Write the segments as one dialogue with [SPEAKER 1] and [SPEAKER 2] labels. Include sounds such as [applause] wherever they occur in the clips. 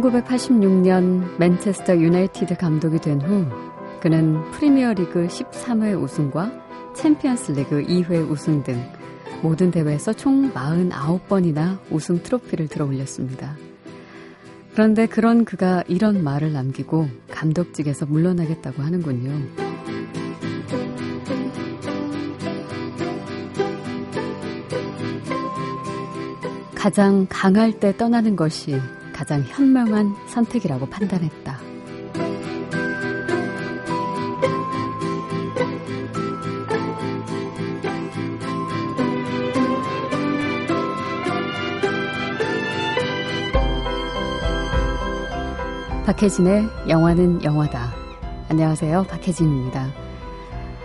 [SPEAKER 1] 1986년 맨체스터 유나이티드 감독이 된 후 그는 프리미어리그 13회 우승과 챔피언스 리그 2회 우승 등 모든 대회에서 총 49번이나 우승 트로피를 들어 올렸습니다. 그런데 그런 그가 이런 말을 남기고 감독직에서 물러나겠다고 하는군요. 가장 강할 때 떠나는 것이 가장 현명한 선택이라고 판단했다. 박혜진의 영화는 영화다. 안녕하세요. 박혜진입니다.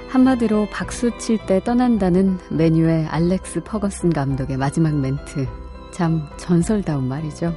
[SPEAKER 1] 한마디로 박수 칠 때 떠난다는 메뉴의 알렉스 퍼거슨 감독의 마지막 멘트. 참 전설다운 말이죠.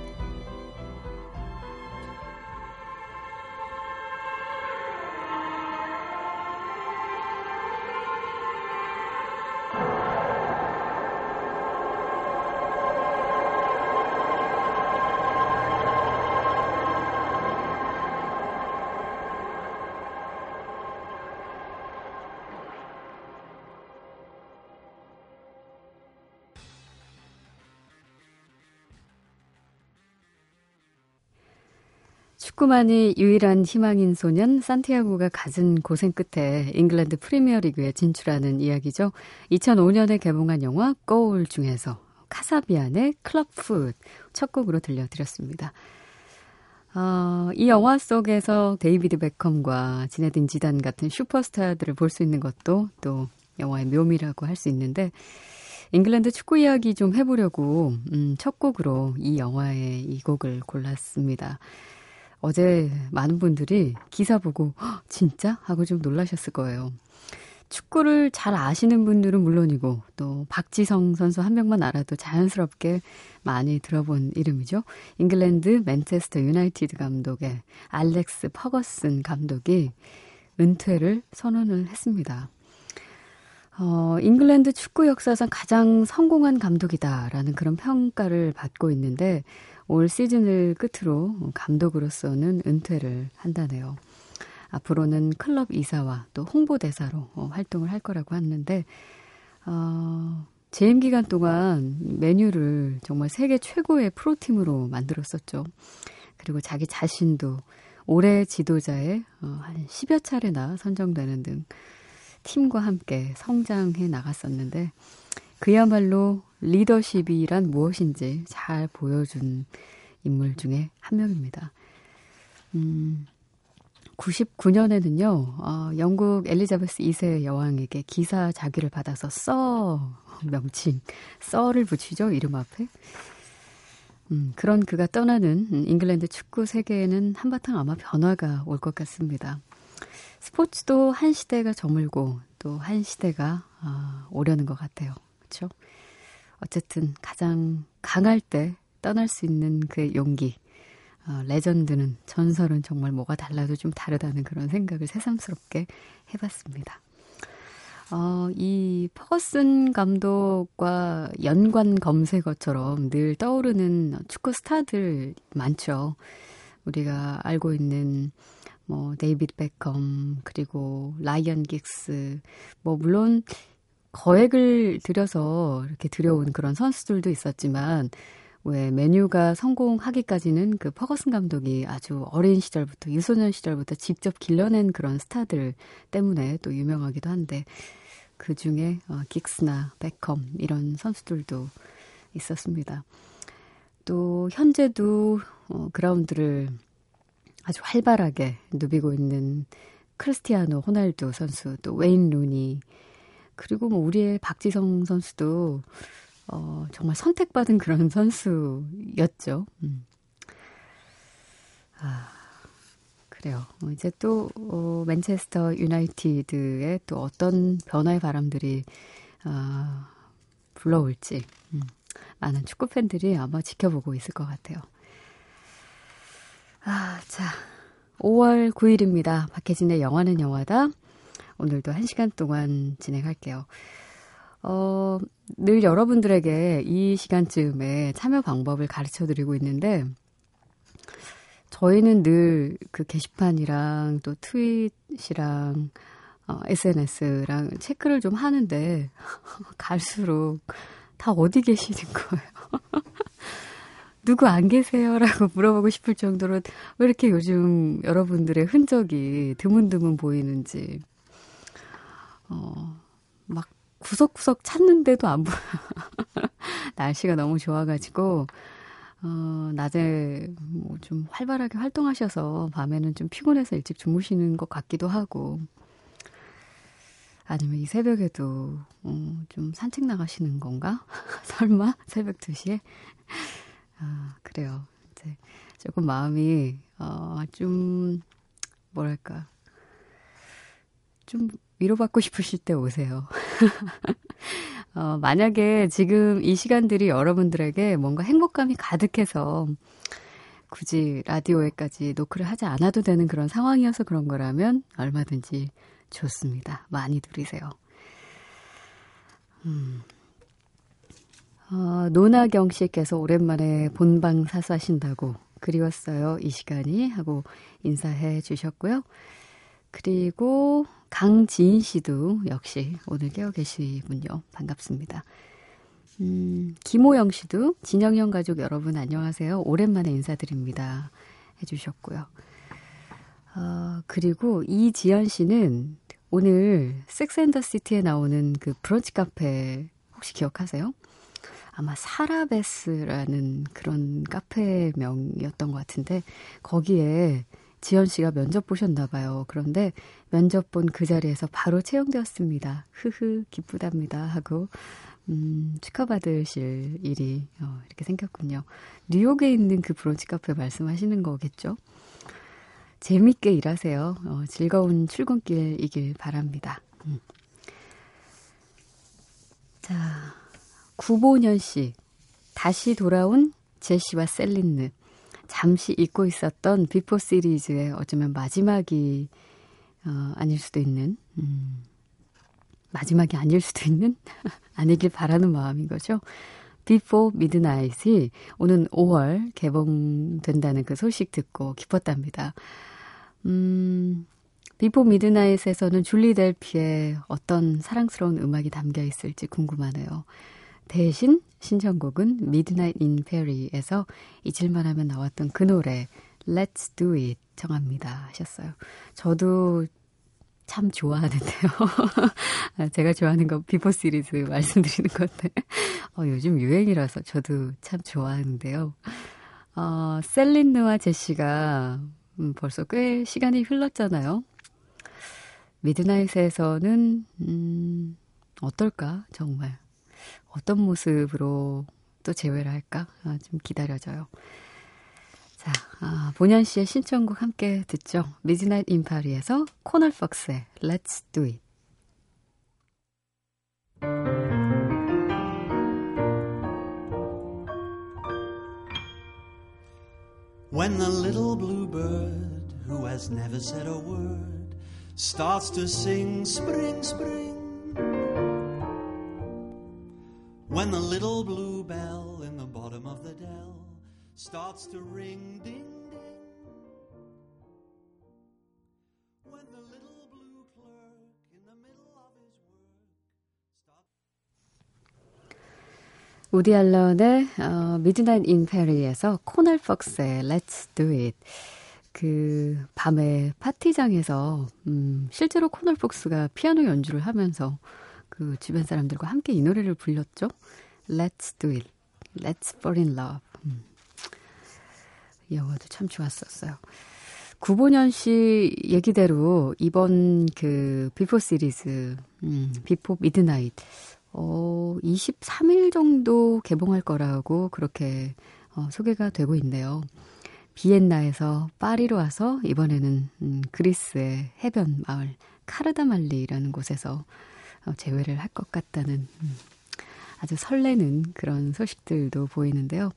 [SPEAKER 1] 축구만이 유일한 희망인 소년 산티아고가 갖은 고생 끝에 잉글랜드 프리미어리그에 진출하는 이야기죠. 2005년에 개봉한 영화 골 중에서 카사비안의 클럽풋 첫 곡으로 들려드렸습니다. 어, 이 영화 속에서 데이비드 베컴과 지네딘 지단 같은 슈퍼스타들을 볼 수 있는 것도 또 영화의 묘미라고 할 수 있는데 잉글랜드 축구 이야기 좀 해보려고 음, 첫 곡으로 이 영화의 이 곡을 골랐습니다. 어제 많은 분들이 기사 보고 진짜 하고 좀 놀라셨을 거예요. 축구를 잘 아시는 분들은 물론이고 또 박지성 선수 한 명만 알아도 자연스럽게 많이 들어본 이름이죠. 잉글랜드 맨체스터 유나이티드 감독의 알렉스 퍼거슨 감독이 은퇴를 선언을 했습니다. 어, 잉글랜드 축구 역사상 가장 성공한 감독이다라는 그런 평가를 받고 있는데 올 시즌을 끝으로 감독으로서는 은퇴를 한다네요. 앞으로는 클럽 이사와 또 홍보대사로 어, 활동을 할 거라고 하는데, 어, 재임 기간 동안 메뉴를 정말 세계 최고의 프로팀으로 만들었었죠. 그리고 자기 자신도 올해 지도자에 어, 한 10여 차례나 선정되는 등 팀과 함께 성장해 나갔었는데, 그야말로 리더십이란 무엇인지 잘 보여준 인물 중에 한 명입니다. 음, 99년에는요, 어, 영국 엘리자베스 2세 여왕에게 기사 자기를 받아서 써 명칭, 써를 붙이죠, 이름 앞에. 음, 그런 그가 떠나는 잉글랜드 축구 세계에는 한바탕 아마 변화가 올 것 같습니다. 스포츠도 한 시대가 저물고 또 한 시대가 아, 오려는 것 같아요. 그렇죠? 어쨌든 가장 강할 때 떠날 수 있는 그 용기. 어, 레전드는 전설은 정말 뭐가 달라도 좀 다르다는 그런 생각을 새삼스럽게 해봤습니다. 어, 이 퍼거슨 감독과 연관 검색어처럼 늘 떠오르는 축구 스타들 많죠. 우리가 알고 있는 뭐 데이비드 베컴 그리고 라이언 긱스 뭐 물론 거액을 들여서 이렇게 들여온 그런 선수들도 있었지만 왜 메뉴가 성공하기까지는 그 퍼거슨 감독이 아주 어린 시절부터 유소년 시절부터 직접 길러낸 그런 스타들 때문에 또 유명하기도 한데 그 중에 어, 긱스나 베컴 이런 선수들도 있었습니다. 또 현재도 어, 그라운드를 아주 활발하게 누비고 있는 크리스티아노 호날두 선수, 또 웨인 루니, 그리고 뭐 우리의 박지성 선수도 어, 정말 선택받은 그런 [laughs] 선수였죠. 음. 아, 그래요. 어, 이제 또 어, 맨체스터 유나이티드의 또 어떤 변화의 바람들이 어, 불러올지 음, 많은 축구 팬들이 아마 지켜보고 있을 것 같아요. 아, 자, 5월 9일입니다. 박혜진의 영화는 영화다. 오늘도 한 시간 동안 진행할게요. 어, 늘 여러분들에게 이 시간쯤에 참여 방법을 가르쳐 드리고 있는데, 저희는 늘 그 게시판이랑 또 트윗이랑 어, SNS랑 체크를 좀 하는데 [laughs] 갈수록 다 어디 계시는 거예요? [laughs] 누구 안 계세요? 라고 물어보고 싶을 정도로 왜 이렇게 요즘 여러분들의 흔적이 드문드문 보이는지, 어, 막 구석구석 찾는데도 안 보여. [laughs] 날씨가 너무 좋아가지고, 어, 낮에 뭐 좀 활발하게 활동하셔서 밤에는 좀 피곤해서 일찍 주무시는 것 같기도 하고, 아니면 이 새벽에도 어, 좀 산책 나가시는 건가? [laughs] 설마? 새벽 2시에? 아, 그래요. 이제 조금 마음이, 어, 좀, 뭐랄까. 좀 위로받고 싶으실 때 오세요. [laughs] 어, 만약에 지금 이 시간들이 여러분들에게 뭔가 행복감이 가득해서 굳이 라디오에까지 노크를 하지 않아도 되는 그런 상황이어서 그런 거라면 얼마든지 좋습니다. 많이 누리세요. 음. 어, 노나경 씨께서 오랜만에 본방 사수하신다고 그리웠어요. 이 시간이 하고 인사해 주셨고요. 그리고 강지인 씨도 역시 오늘 깨어 계시군요. 반갑습니다. 음, 김호영 씨도 진영형 가족 여러분 안녕하세요. 오랜만에 인사드립니다. 해주셨고요. 어, 그리고 이지연 씨는 오늘 섹스앤더 시티에 나오는 그 브런치 카페 혹시 기억하세요? 아마 사라베스라는 그런 카페 명이었던 것 같은데 거기에 지연 씨가 면접 보셨나 봐요. 그런데 면접 본 그 자리에서 바로 채용되었습니다. 흐흐 기쁘답니다 하고 음, 축하받으실 일이 어, 이렇게 생겼군요. 뉴욕에 있는 그 브런치 카페 말씀하시는 거겠죠? 재밌게 일하세요. 어, 즐거운 출근길이길 바랍니다. 음. 자, 구보년 씨. 다시 돌아온 제시와 셀린느. 잠시 잊고 있었던 비포 시리즈의 어쩌면 마지막이 어, 아닐 수도 있는 음, 마지막이 아닐 수도 있는 [laughs] 아니길 바라는 마음인 거죠. 비포 미드나잇이 오는 5월 개봉된다는 그 소식 듣고 기뻤답니다. 음, Before Midnight에서는 줄리 델피의 어떤 사랑스러운 음악이 담겨 있을지 궁금하네요. 대신 신청곡은 Midnight in Paris에서 잊을만 하면 나왔던 그 노래 Let's Do It 청합니다 하셨어요. 저도 참 좋아하는데요. [laughs] 제가 좋아하는 거 Before 시리즈 말씀드리는 건데 어, 요즘 유행이라서 저도 참 좋아하는데요. 어, 셀린느와 제시가 음, 벌써 꽤 시간이 흘렀잖아요. Midnight에서는 음, 어떨까 정말 어떤 모습으로 또 재회를 할까? 아, 좀 기다려져요. 자, 아, 본현 씨의 신청곡 함께 듣죠. Midnight in Paris에서 코널 폭스의 Let's Do It. When the little blue bird who has never said a word starts to sing spring, spring. When the little blue bell in the bottom of the dell starts to ring ding ding. When the little blue clerk in the middle of his work starts 우디 앨런의 어, Midnight in Paris에서 코널 폭스의 Let's Do It 그 밤에 파티장에서 음, 실제로 코널 폭스가 피아노 연주를 하면서 그 주변 사람들과 함께 이 노래를 불렀죠. Let's do it. Let's fall in love. 음. 이 영화도 참 좋았었어요. 구본현 씨 얘기대로 이번 그 Before 시리즈, 음, Before Midnight, 어, 23일 정도 개봉할 거라고 그렇게 어, 소개가 되고 있네요. 비엔나에서 파리로 와서 이번에는 음, 그리스의 해변 마을 카르다밀리라는 곳에서 어, 재회를 할 것 같다는 음, 아주 설레는 그런 소식들도 보이는데요.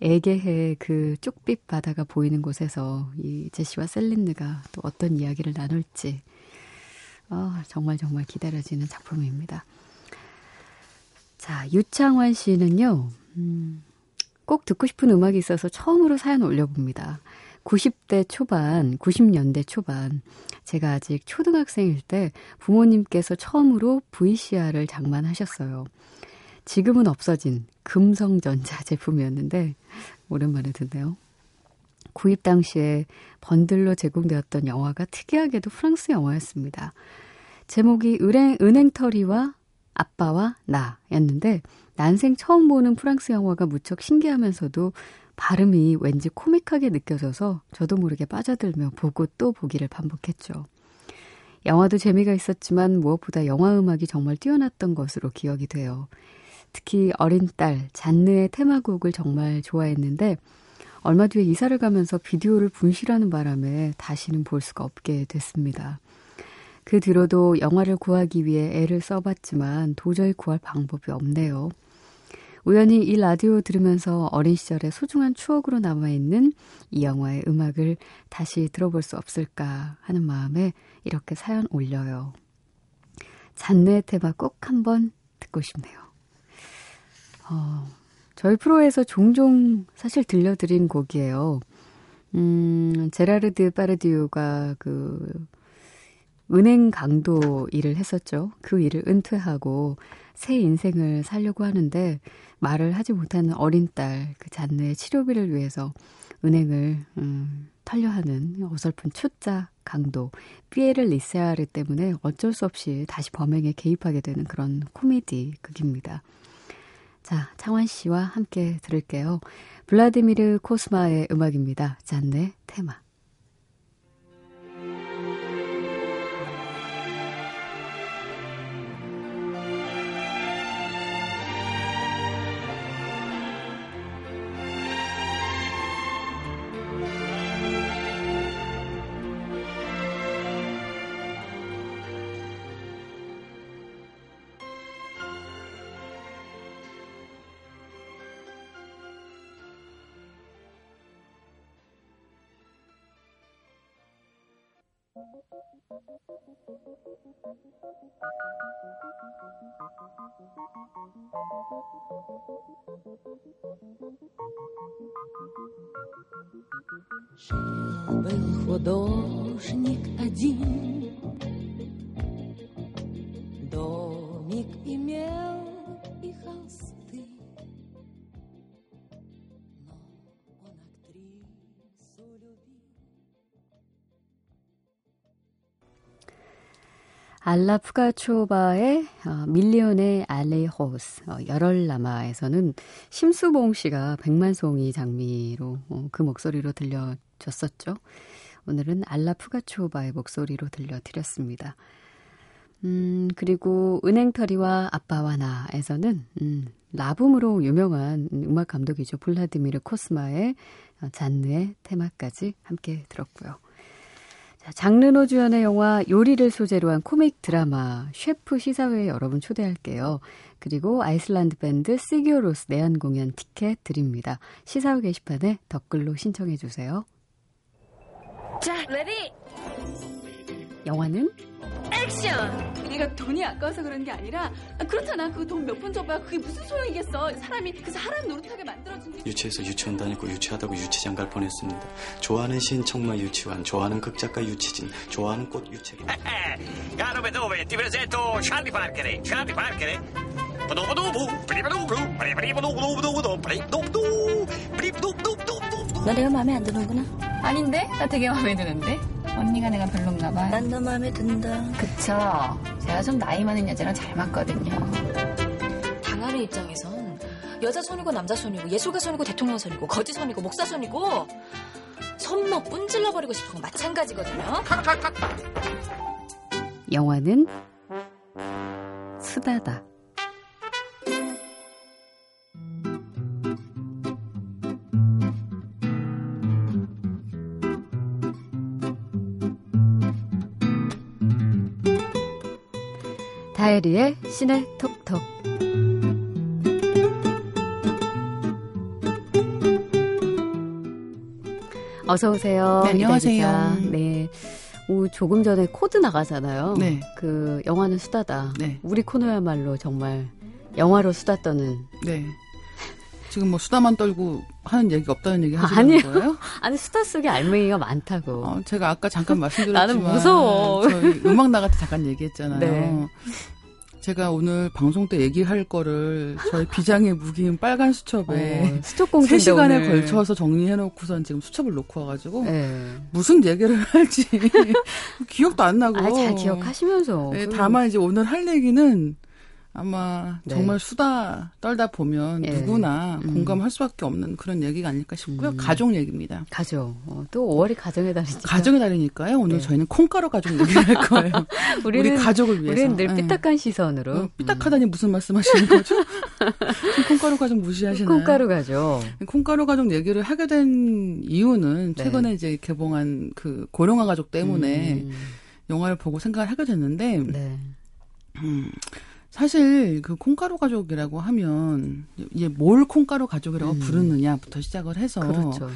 [SPEAKER 1] 에게해 그 쪽빛 바다가 보이는 곳에서 이 제시와 셀린느가 또 어떤 이야기를 나눌지 어, 정말 정말 기다려지는 작품입니다. 자, 유창환 씨는요, 음, 꼭 듣고 싶은 음악이 있어서 처음으로 사연 올려봅니다. 90대 초반, 90년대 초반, 제가 아직 초등학생일 때 부모님께서 처음으로 VCR을 장만하셨어요. 지금은 없어진 금성전자 제품이었는데, 오랜만에 듣네요. 구입 당시에 번들로 제공되었던 영화가 특이하게도 프랑스 영화였습니다. 제목이 은행, 은행털이와 아빠와 나였는데, 난생 처음 보는 프랑스 영화가 무척 신기하면서도 발음이 왠지 코믹하게 느껴져서 저도 모르게 빠져들며 보고 또 보기를 반복했죠. 영화도 재미가 있었지만 무엇보다 영화 음악이 정말 뛰어났던 것으로 기억이 돼요. 특히 어린 딸 잔느의 테마곡을 정말 좋아했는데 얼마 뒤에 이사를 가면서 비디오를 분실하는 바람에 다시는 볼 수가 없게 됐습니다. 그 뒤로도 영화를 구하기 위해 애를 써봤지만 도저히 구할 방법이 없네요. 우연히 이 라디오 들으면서 어린 시절의 소중한 추억으로 남아있는 이 영화의 음악을 다시 들어볼 수 없을까 하는 마음에 이렇게 사연 올려요. 잔네 테마 꼭 한번 듣고 싶네요. 어, 저희 프로에서 종종 사실 들려드린 곡이에요. 음, 제라르드 파르디우가 그 은행 강도 일을 했었죠. 그 일을 은퇴하고 새 인생을 살려고 하는데 말을 하지 못하는 어린 딸 그 잔느의 치료비를 위해서 은행을 음, 털려하는 어설픈 초짜 강도 피에르 리세아르 때문에 어쩔 수 없이 다시 범행에 개입하게 되는 그런 코미디 극입니다. 자, 창환 씨와 함께 들을게요. 블라디미르 코스마의 음악입니다. 잔네 테마.
[SPEAKER 2] Был художник один, домик имел
[SPEAKER 1] 알라 푸가초바의 어, 밀리온의 알레호스 어, 열혈남아에서는 심수봉 씨가 백만송이 장미로 어, 그 목소리로 들려줬었죠. 오늘은 알라 푸가초바의 목소리로 들려드렸습니다. 음, 그리고 은행털이와 아빠와 나에서는 음, 라붐으로 유명한 음악 감독이죠. 블라디미르 코스마의 어, 잔느의 테마까지 함께 들었고요. 자, 장 르노 주연의 영화 요리를 소재로 한 코믹 드라마 셰프 시사회에 여러분 초대할게요. 그리고 아이슬란드 밴드 시규어 로스 내한 공연 티켓 드립니다. 시사회 게시판에 댓글로 신청해 주세요.
[SPEAKER 3] 자, Ready!
[SPEAKER 1] 영화는
[SPEAKER 3] 액션! 내가 돈이 아까워서 그런 게 아니라 아, 그렇잖아. 그 돈 몇 푼 줘봐. 그게 무슨 소용이겠어. 사람이 그 사람 노릇하게 만들어준 게
[SPEAKER 4] 유치해서 유치원 다니고 유치하다고 유치장 갈 뻔했습니다. 좋아하는 시인 청마 유치원, 좋아하는 극작가 유치진, 좋아하는 꽃 유채기.
[SPEAKER 5] Caro Beethoven, ti presento Charlie Parker. Charlie Parker. Bodobodobo, bribodobo, bribodobodobodobo, bribodobo, bribodobodobo.
[SPEAKER 6] 너 내가 마음에 안 드는구나.
[SPEAKER 3] 아닌데? 나 되게 마음에 드는데? 언니가 내가 별론가 봐.
[SPEAKER 6] 난 너 마음에 든다.
[SPEAKER 3] 그쵸. 제가 좀 나이 많은 여자랑 잘 맞거든요.
[SPEAKER 6] 당하는 입장에선 여자 손이고 남자 손이고 예술가 손이고 대통령 손이고 거지 손이고 목사 손이고 손목 뿜질러 버리고 싶은 건 마찬가지거든요.
[SPEAKER 1] 영화는 수다다. 다혜리의 시네 talk talk. 어서 오세요.
[SPEAKER 7] 네, 안녕하세요.
[SPEAKER 1] 네. 오, 조금 전에 코드 나가잖아요.
[SPEAKER 7] 네.
[SPEAKER 1] 그 영화는 수다다.
[SPEAKER 7] 네.
[SPEAKER 1] 우리 코너야말로 정말 영화로 수다 떠는
[SPEAKER 7] 네. 지금 뭐 수다만 떨고 하는 얘기 없다는 얘기 하시는
[SPEAKER 1] 아니요.
[SPEAKER 7] 거예요? [laughs]
[SPEAKER 1] 아니 수다 속에 알맹이가 많다고.
[SPEAKER 7] 어, 제가 아까 잠깐 [laughs] 말씀드렸지만
[SPEAKER 1] 나는 무서워.
[SPEAKER 7] 음악 나갈 때 잠깐 얘기했잖아요.
[SPEAKER 1] 네.
[SPEAKER 7] 제가 오늘 방송 때 얘기할 거를 저희 비장의 무기인 빨간 수첩에
[SPEAKER 1] 어, 수첩 공주인데
[SPEAKER 7] 3시간에
[SPEAKER 1] 오늘.
[SPEAKER 7] 걸쳐서 정리해놓고선 지금 수첩을 놓고 와가지고
[SPEAKER 1] 네.
[SPEAKER 7] 무슨 얘기를 할지 [laughs] 기억도 안 나고
[SPEAKER 1] 아, 잘 기억하시면서.
[SPEAKER 7] 네,
[SPEAKER 1] 그-
[SPEAKER 7] 다만 이제 오늘 할 얘기는 아마
[SPEAKER 1] 네.
[SPEAKER 7] 정말 수다 떨다 보면
[SPEAKER 1] 예.
[SPEAKER 7] 누구나
[SPEAKER 1] 음.
[SPEAKER 7] 공감할 수밖에 없는 그런 얘기가 아닐까 싶고요.
[SPEAKER 1] 음.
[SPEAKER 7] 가족 얘기입니다.
[SPEAKER 1] 가죠. 어, 또 5월이 가정의 달이니까.
[SPEAKER 7] 가정의 달이니까요. 오늘
[SPEAKER 1] 네.
[SPEAKER 7] 저희는 콩가루 가족 얘기를 할 거예요. [laughs]
[SPEAKER 1] 우리는
[SPEAKER 7] 우리 가족을 위해서.
[SPEAKER 1] 우리는 늘
[SPEAKER 7] 네.
[SPEAKER 1] 삐딱한 시선으로.
[SPEAKER 7] 어, 삐딱하다니 무슨 말씀하시는 거죠? [laughs] 콩가루 가족
[SPEAKER 1] 음,
[SPEAKER 7] 무시하시나요?
[SPEAKER 1] 콩가루 가죠.
[SPEAKER 7] 콩가루 가족 얘기를 하게 된 이유는
[SPEAKER 1] 네.
[SPEAKER 7] 최근에 이제 개봉한 그 고령화 가족 때문에
[SPEAKER 1] 음,
[SPEAKER 7] 영화를 보고 생각을 하게 됐는데
[SPEAKER 1] 네.
[SPEAKER 7] 음, 사실 그 콩가루 가족이라고 하면 이게 뭘 콩가루 가족이라고
[SPEAKER 1] 음.
[SPEAKER 7] 부르느냐부터 시작을 해서
[SPEAKER 1] 그렇죠.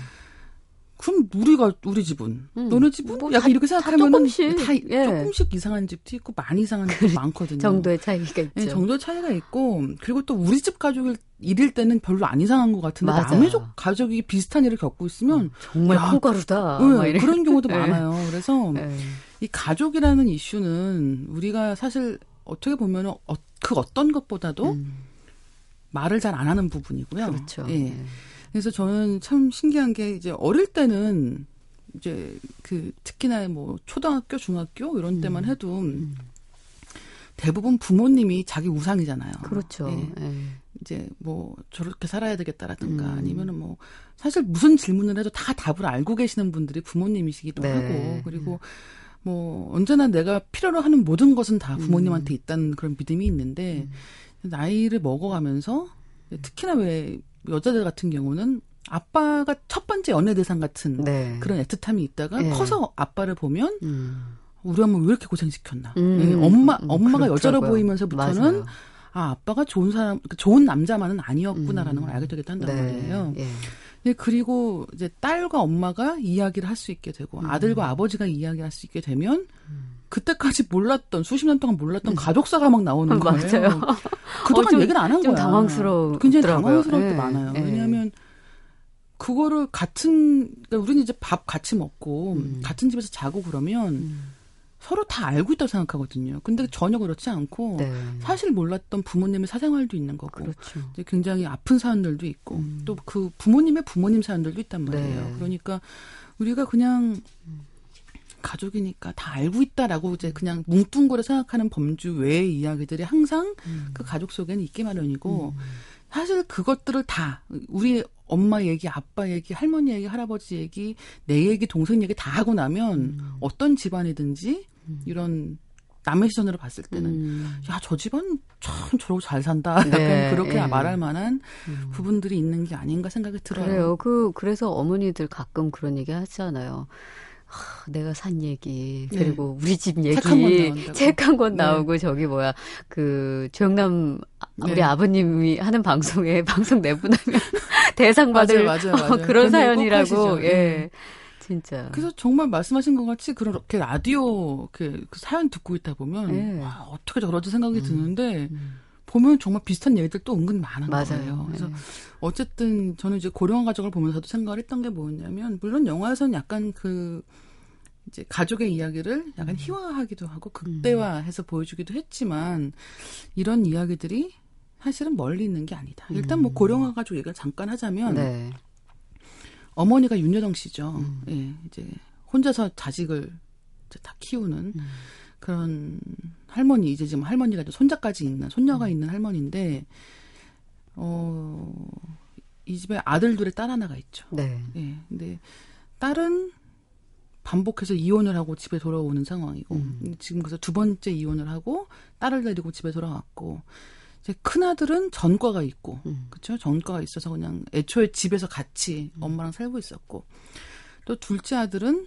[SPEAKER 7] 그럼 우리가 우리 집은
[SPEAKER 1] 음.
[SPEAKER 7] 너네 집은
[SPEAKER 1] 뭐
[SPEAKER 7] 약간
[SPEAKER 1] 다-
[SPEAKER 7] 이렇게
[SPEAKER 1] 다
[SPEAKER 7] 생각하면
[SPEAKER 1] 조금씩,
[SPEAKER 7] 다
[SPEAKER 1] 예.
[SPEAKER 7] 조금씩 이상한 집도 있고 많이 이상한 집도 많거든요.
[SPEAKER 1] 정도의 차이가 있죠.
[SPEAKER 7] 예, 정도 차이가 있고 그리고 또 우리 집 가족일 일일 때는 별로 안 이상한 것 같은데
[SPEAKER 1] 맞아.
[SPEAKER 7] 남의 족 가족이 비슷한 일을 겪고 있으면
[SPEAKER 1] 정말
[SPEAKER 7] 야,
[SPEAKER 1] 콩가루다.
[SPEAKER 7] 예,
[SPEAKER 1] 막 이래.
[SPEAKER 7] 그런 경우도 [laughs]
[SPEAKER 1] 예.
[SPEAKER 7] 많아요. 그래서
[SPEAKER 1] 예.
[SPEAKER 7] 이 가족이라는 이슈는 우리가 사실 어떻게 보면 어, 그 어떤 것보다도
[SPEAKER 1] 음,
[SPEAKER 7] 말을 잘 안 하는 부분이고요.
[SPEAKER 1] 그렇죠.
[SPEAKER 7] 예.
[SPEAKER 1] 예.
[SPEAKER 7] 그래서 저는 참 신기한 게 이제 어릴 때는 이제 그 특히나 뭐 초등학교, 중학교 이런 때만
[SPEAKER 1] 음.
[SPEAKER 7] 해도 대부분 부모님이 자기 우상이잖아요.
[SPEAKER 1] 그렇죠.
[SPEAKER 7] 예.
[SPEAKER 1] 예.
[SPEAKER 7] 이제 뭐 저렇게 살아야 되겠다라든가
[SPEAKER 1] 음.
[SPEAKER 7] 아니면은 뭐 사실 무슨 질문을 해도 다 답을 알고 계시는 분들이 부모님이시기도
[SPEAKER 1] 네.
[SPEAKER 7] 하고 그리고 뭐 언제나 내가 필요로 하는 모든 것은 다 부모님한테 있다는 그런 믿음이 있는데 나이를 먹어가면서 특히나 왜 여자들 같은 경우는 아빠가 첫 번째 연애 대상 같은
[SPEAKER 1] 네.
[SPEAKER 7] 그런 애틋함이 있다가
[SPEAKER 1] 네.
[SPEAKER 7] 커서 아빠를 보면
[SPEAKER 1] 음.
[SPEAKER 7] 우리 엄마 왜 이렇게 고생시켰나
[SPEAKER 1] 음,
[SPEAKER 7] 예, 엄마
[SPEAKER 1] 음,
[SPEAKER 7] 엄마가 여자로
[SPEAKER 1] 그렇더라고요.
[SPEAKER 7] 보이면서부터는
[SPEAKER 1] 맞아요.
[SPEAKER 7] 아 아빠가 좋은 사람 그 좋은 남자만은 아니었구나라는
[SPEAKER 1] 음.
[SPEAKER 7] 걸 알게 되겠다 한단
[SPEAKER 1] 네.
[SPEAKER 7] 말이에요.
[SPEAKER 1] 예.
[SPEAKER 7] 예, 그리고 이제 딸과 엄마가 이야기를 할 수 있게 되고
[SPEAKER 1] 음.
[SPEAKER 7] 아들과 아버지가 이야기를 할 수 있게 되면 그때까지 몰랐던 수십 년 동안 몰랐던 가족사가 막 나오는
[SPEAKER 1] 음. [laughs] 맞아요.
[SPEAKER 7] 거예요. 그동안
[SPEAKER 1] 어, 좀-
[SPEAKER 7] 얘기를
[SPEAKER 1] 안한좀
[SPEAKER 7] 거야.
[SPEAKER 1] 당황스러워-
[SPEAKER 7] 굉장히. 당황스러울 때
[SPEAKER 1] 예,
[SPEAKER 7] 많아요.
[SPEAKER 1] 예.
[SPEAKER 7] 왜냐하면 그거를 같은 그러니까 우리는 이제 밥 같이 먹고
[SPEAKER 1] 음.
[SPEAKER 7] 같은 집에서 자고 그러면 서로 다 알고 있다고 생각하거든요. 근데 전혀 그렇지 않고
[SPEAKER 1] 네.
[SPEAKER 7] 사실 몰랐던 부모님의 사생활도 있는 거고
[SPEAKER 1] 그렇죠.
[SPEAKER 7] 이제 굉장히 아픈 사연들도 있고
[SPEAKER 1] 음.
[SPEAKER 7] 또그 부모님의 부모님 사연들도 있단 말이에요.
[SPEAKER 1] 네.
[SPEAKER 7] 그러니까 우리가 그냥 가족이니까 다 알고 있다라고 이제 그냥 뭉뚱그려 생각하는 범주 외의 이야기들이 항상
[SPEAKER 1] 음.
[SPEAKER 7] 그 가족 속에는 있기 마련이고 사실 그것들을 다 우리 엄마 얘기, 아빠 얘기, 할머니 얘기, 할아버지 얘기, 내 얘기, 동생 얘기 다 하고 나면
[SPEAKER 1] 음.
[SPEAKER 7] 어떤 집안이든지 이런 남의 시선으로 봤을 때는
[SPEAKER 1] 음.
[SPEAKER 7] 야, 저 집안 참 저러고 잘 산다. [laughs] 약간
[SPEAKER 1] 네,
[SPEAKER 7] 그렇게
[SPEAKER 1] 예.
[SPEAKER 7] 말할 만한
[SPEAKER 1] 음.
[SPEAKER 7] 부분들이 있는 게 아닌가 생각이 들어요.
[SPEAKER 1] 그래요. 그 그래서 어머니들 가끔 그런 얘기 하잖아요. 하, 내가 산 얘기
[SPEAKER 7] 네.
[SPEAKER 1] 그리고 우리 집 얘기
[SPEAKER 7] 책 한권. [laughs]
[SPEAKER 1] 책한권
[SPEAKER 7] 네.
[SPEAKER 1] 나오고 저기 뭐야 그 조영남 아, 우리
[SPEAKER 7] 네.
[SPEAKER 1] 아버님이 하는 방송에 [laughs] 방송 내보내면 [laughs] 대상 받을
[SPEAKER 7] 맞아요, 맞아요, [laughs]
[SPEAKER 1] 어,
[SPEAKER 7] 맞아요.
[SPEAKER 1] 그런
[SPEAKER 7] 그런 얘기 꼭
[SPEAKER 1] 사연이라고. 예
[SPEAKER 7] 네.
[SPEAKER 1] 진짜
[SPEAKER 7] 그래서 정말 말씀하신 것 같이 그렇게 라디오 그, 그 사연 듣고 있다 보면
[SPEAKER 1] 네.
[SPEAKER 7] 와, 어떻게 저러지 생각이 드는데
[SPEAKER 1] 음.
[SPEAKER 7] 보면 정말 비슷한 얘기들 또 은근 많은
[SPEAKER 1] 맞아요.
[SPEAKER 7] 거예요. 그래서
[SPEAKER 1] 예.
[SPEAKER 7] 어쨌든 저는 이제 고령화 가족을 보면서도 생각을 했던 게 뭐였냐면 물론 영화에서는 약간 그 이제 가족의 이야기를 약간 희화하기도 하고 극대화해서 보여주기도 했지만 이런 이야기들이 사실은 멀리 있는 게 아니다. 일단 뭐 고령화 가족 얘기를 잠깐 하자면
[SPEAKER 1] 네
[SPEAKER 7] 어머니가 윤여정 씨죠.
[SPEAKER 1] 음.
[SPEAKER 7] 예, 이제 혼자서 자식을 이제 다 키우는
[SPEAKER 1] 음.
[SPEAKER 7] 그런 할머니 이제 지금 할머니가 이제 손자까지 있는 손녀가
[SPEAKER 1] 음.
[SPEAKER 7] 있는 할머니인데 어. 이 집에 아들 둘에 딸 하나가 있죠.
[SPEAKER 1] 네.
[SPEAKER 7] 예. 근데 딸은 반복해서 이혼을 하고 집에 돌아오는 상황이고
[SPEAKER 1] 음.
[SPEAKER 7] 지금 그래서 두 번째 이혼을 하고 딸을 데리고 집에 돌아왔고 이제 큰 아들은 전과가 있고
[SPEAKER 1] 음.
[SPEAKER 7] 그렇죠 전과가 있어서 그냥 애초에 집에서 같이 엄마랑 살고 있었고 또 둘째 아들은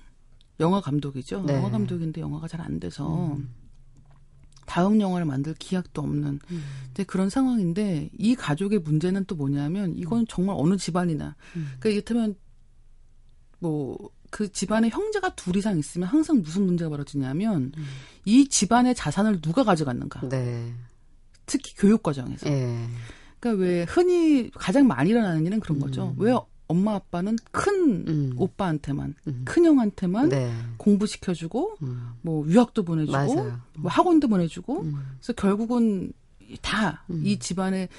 [SPEAKER 7] 영화 감독이죠
[SPEAKER 1] 네.
[SPEAKER 7] 영화 감독인데 영화가 잘 안 돼서
[SPEAKER 1] 음.
[SPEAKER 7] 다음 영화를 만들 기약도 없는
[SPEAKER 1] 음.
[SPEAKER 7] 이제 그런 상황인데 이 가족의 문제는 또 뭐냐면 이건 정말 어느 집안이나
[SPEAKER 1] 음.
[SPEAKER 7] 그러니까 이를테면 뭐 그 집안에 형제가 둘 이상 있으면 항상 무슨 문제가 벌어지냐면
[SPEAKER 1] 음.
[SPEAKER 7] 이 집안의 자산을 누가 가져갔는가
[SPEAKER 1] 네.
[SPEAKER 7] 특히 교육 과정에서
[SPEAKER 1] 예.
[SPEAKER 7] 그러니까 왜 흔히 가장 많이 일어나는 일은 그런 거죠.
[SPEAKER 1] 음.
[SPEAKER 7] 왜 엄마 아빠는 큰
[SPEAKER 1] 음.
[SPEAKER 7] 오빠한테만
[SPEAKER 1] 음.
[SPEAKER 7] 큰 형한테만
[SPEAKER 1] 네.
[SPEAKER 7] 공부 시켜주고
[SPEAKER 1] 음.
[SPEAKER 7] 뭐 유학도 보내주고
[SPEAKER 1] 맞아요.
[SPEAKER 7] 뭐 학원도 보내주고
[SPEAKER 1] 음.
[SPEAKER 7] 그래서 결국은 다이
[SPEAKER 1] 음.
[SPEAKER 7] 집안의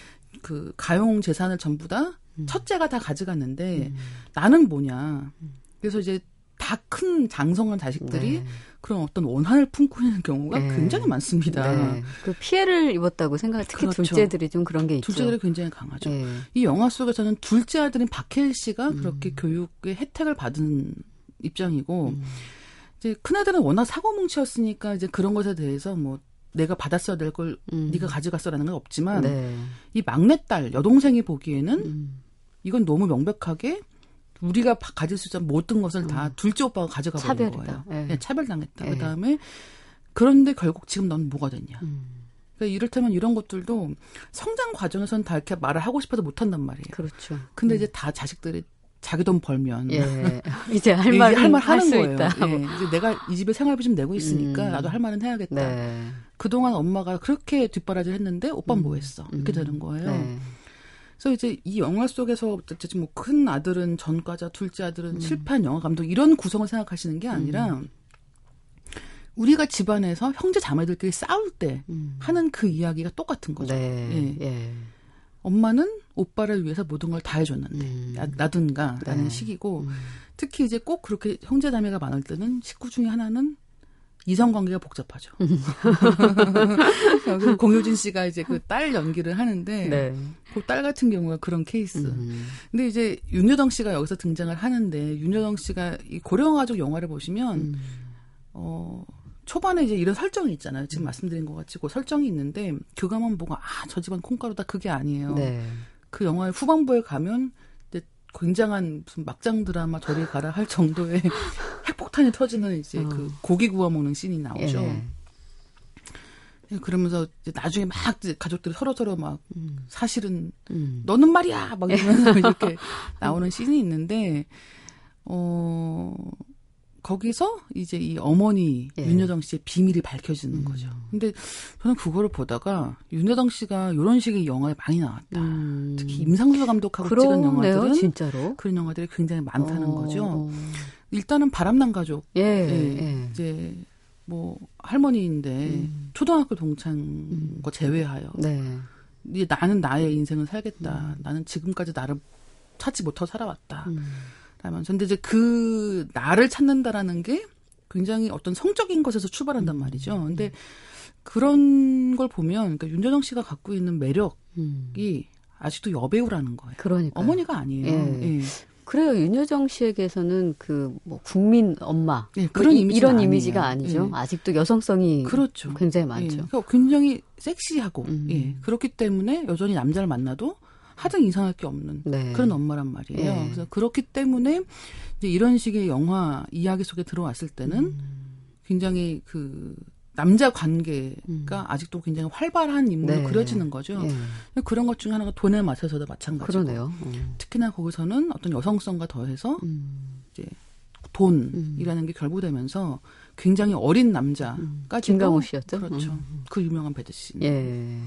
[SPEAKER 7] 그 가용 재산을 전부 다
[SPEAKER 1] 음.
[SPEAKER 7] 첫째가 다 가져갔는데
[SPEAKER 1] 음.
[SPEAKER 7] 나는 뭐냐. 그래서 이제 다 큰 장성한 자식들이
[SPEAKER 1] 네.
[SPEAKER 7] 그런 어떤 원한을 품고 있는 경우가
[SPEAKER 1] 네.
[SPEAKER 7] 굉장히 많습니다.
[SPEAKER 1] 네. 그 피해를 입었다고 생각, 특히
[SPEAKER 7] 그렇죠.
[SPEAKER 1] 둘째들이 좀 그런 게 있죠.
[SPEAKER 7] 둘째들이 굉장히 강하죠.
[SPEAKER 1] 네.
[SPEAKER 7] 이 영화 속에서는 둘째 아들인 박해일 씨가
[SPEAKER 1] 음.
[SPEAKER 7] 그렇게 교육의 혜택을 받은 입장이고
[SPEAKER 1] 음.
[SPEAKER 7] 이제 큰 아들은 워낙 사고뭉치였으니까 이제 그런 것에 대해서 뭐 내가 받았어야 될걸
[SPEAKER 1] 음.
[SPEAKER 7] 네가 가져갔어라는 건 없지만
[SPEAKER 1] 네.
[SPEAKER 7] 이 막내딸 여동생이 보기에는
[SPEAKER 1] 음.
[SPEAKER 7] 이건 너무 명백하게 우리가 바- 가질 수 있는 모든 것을 다 둘째 오빠가 가져가 버린. 거예요.
[SPEAKER 1] 예.
[SPEAKER 7] 네, 차별당했다.
[SPEAKER 1] 예.
[SPEAKER 7] 그다음에 그런데 결국 지금 넌 뭐가 됐냐.
[SPEAKER 1] 음.
[SPEAKER 7] 그러니까 이를테면 이런 것들도 성장 과정에서는 다 이렇게 말을 하고 싶어서 못 한단 말이에요.
[SPEAKER 1] 그렇죠.
[SPEAKER 7] 근데 이제 다 자식들이 자기 돈 벌면
[SPEAKER 1] 예. [laughs] 이제 할 말은
[SPEAKER 7] 할말
[SPEAKER 1] 할
[SPEAKER 7] 하는
[SPEAKER 1] 수
[SPEAKER 7] 거예요.
[SPEAKER 1] 있다.
[SPEAKER 7] 예, 이제 내가 이 집에 생활비 좀 내고 있으니까
[SPEAKER 1] 음.
[SPEAKER 7] 나도 할 말은 해야겠다.
[SPEAKER 1] 네.
[SPEAKER 7] 그동안 엄마가 그렇게 뒷바라지를 했는데 오빠 는
[SPEAKER 1] 음.
[SPEAKER 7] 뭐 했어? 이렇게
[SPEAKER 1] 음.
[SPEAKER 7] 되는 거예요.
[SPEAKER 1] 네.
[SPEAKER 7] 그래서 이제 이 영화 속에서 어쨌든 뭐큰 아들은 전과자, 둘째 아들은
[SPEAKER 1] 음.
[SPEAKER 7] 실패한 영화 감독 이런 구성을 생각하시는 게 아니라 우리가 집안에서 형제 자매들끼리 싸울 때
[SPEAKER 1] 음.
[SPEAKER 7] 하는 그 이야기가 똑같은 거죠.
[SPEAKER 1] 네.
[SPEAKER 7] 예.
[SPEAKER 1] 예.
[SPEAKER 7] 엄마는 오빠를 위해서 모든 걸 다 해줬는데
[SPEAKER 1] 음.
[SPEAKER 7] 나, 나든가라는
[SPEAKER 1] 네.
[SPEAKER 7] 시기고
[SPEAKER 1] 음.
[SPEAKER 7] 특히 이제 꼭 그렇게 형제 자매가 많을 때는 식구 중에 하나는 이성 관계가 복잡하죠. [laughs] 공효진 씨가 이제 그 딸 연기를 하는데
[SPEAKER 1] 네.
[SPEAKER 7] 그딸 같은 경우가 그런 케이스.
[SPEAKER 1] 음.
[SPEAKER 7] 근데 이제 윤여정 씨가 여기서 등장을 하는데 윤여정 씨가 이 고령 가족 영화를 보시면
[SPEAKER 1] 음.
[SPEAKER 7] 어 초반에 이제 이런 설정이 있잖아요. 지금 말씀드린 것 같이 그 설정이 있는데 그거만 보고 아 저 집안 콩가루다 그게 아니에요.
[SPEAKER 1] 네.
[SPEAKER 7] 그 영화의 후반부에 가면 굉장한 무슨 막장 드라마 저리 가라 할 정도의 [laughs] 핵폭탄이 터지는 이제
[SPEAKER 1] 어.
[SPEAKER 7] 그 고기 구워 먹는 씬이 나오죠.
[SPEAKER 1] 예.
[SPEAKER 7] 예, 그러면서 이제 나중에 막 이제 가족들이 서로 서로 막
[SPEAKER 1] 음.
[SPEAKER 7] 사실은
[SPEAKER 1] 음.
[SPEAKER 7] 너는 말이야 막 이러면서 [laughs] 이렇게 나오는 씬이 있는데 어 거기서 이제 이 어머니
[SPEAKER 1] 예.
[SPEAKER 7] 윤여정 씨의 비밀이 밝혀지는
[SPEAKER 1] 음.
[SPEAKER 7] 거죠. 근데 저는 그거를 보다가 윤여정 씨가 이런 식의 영화에 많이 나왔다.
[SPEAKER 1] 음.
[SPEAKER 7] 특히 임상수 감독하고 찍은
[SPEAKER 1] 그러네요,
[SPEAKER 7] 영화들은
[SPEAKER 1] 진짜로.
[SPEAKER 7] 그런 영화들이 굉장히 많다는
[SPEAKER 1] 어,
[SPEAKER 7] 거죠.
[SPEAKER 1] 어.
[SPEAKER 7] 일단은 바람난 가족
[SPEAKER 1] 예.
[SPEAKER 7] 예.
[SPEAKER 1] 예.
[SPEAKER 7] 이제 뭐 할머니인데
[SPEAKER 1] 음.
[SPEAKER 7] 초등학교 동창 거 제외하여
[SPEAKER 1] 네.
[SPEAKER 7] 이제 나는 나의 인생을 살겠다. 나는 지금까지 나를 찾지 못하고 살아왔다.
[SPEAKER 1] 음.
[SPEAKER 7] 라면서 근데 이제 그 나를 찾는다라는 게 굉장히 어떤 성적인 것에서 출발한단 말이죠. 근데 그런 걸 보면 그러니까 윤여정 씨가 갖고 있는 매력이
[SPEAKER 1] 음.
[SPEAKER 7] 아직도 여배우라는 거예요.
[SPEAKER 1] 그러니까.
[SPEAKER 7] 어머니가 아니에요.
[SPEAKER 1] 예.
[SPEAKER 7] 예.
[SPEAKER 1] 그래요. 윤여정 씨에게서는 그 뭐 국민 엄마
[SPEAKER 7] 예,
[SPEAKER 1] 뭐
[SPEAKER 7] 그런
[SPEAKER 1] 이- 이런
[SPEAKER 7] 아니에요.
[SPEAKER 1] 이미지가 아니죠.
[SPEAKER 7] 예.
[SPEAKER 1] 아직도 여성성이
[SPEAKER 7] 그렇죠.
[SPEAKER 1] 굉장히
[SPEAKER 7] 예.
[SPEAKER 1] 많죠.
[SPEAKER 7] 그러니까 굉장히 섹시하고
[SPEAKER 1] 음.
[SPEAKER 7] 예. 그렇기 때문에 여전히 남자를 만나도 하등 이상할 게 없는
[SPEAKER 1] 네.
[SPEAKER 7] 그런 엄마란 말이에요.
[SPEAKER 1] 예.
[SPEAKER 7] 그래서 그렇기 때문에 이제 이런 식의 영화 이야기 속에 들어왔을 때는
[SPEAKER 1] 음.
[SPEAKER 7] 굉장히 그 남자 관계가 아직도 굉장히 활발한 인물로
[SPEAKER 1] 음. 네.
[SPEAKER 7] 그려지는 거죠.
[SPEAKER 1] 예.
[SPEAKER 7] 그런 것 중에 하나가 돈에 맞춰서도 마찬가지고.
[SPEAKER 1] 그러네요. 어.
[SPEAKER 7] 특히나 거기서는 어떤 여성성과 더해서
[SPEAKER 1] 음.
[SPEAKER 7] 이제 돈이라는 게 결부되면서 굉장히 어린 남자까지도
[SPEAKER 1] 김강호 씨였죠?
[SPEAKER 7] 그렇죠.
[SPEAKER 1] 음.
[SPEAKER 7] 그 유명한 배드씬.
[SPEAKER 1] 예.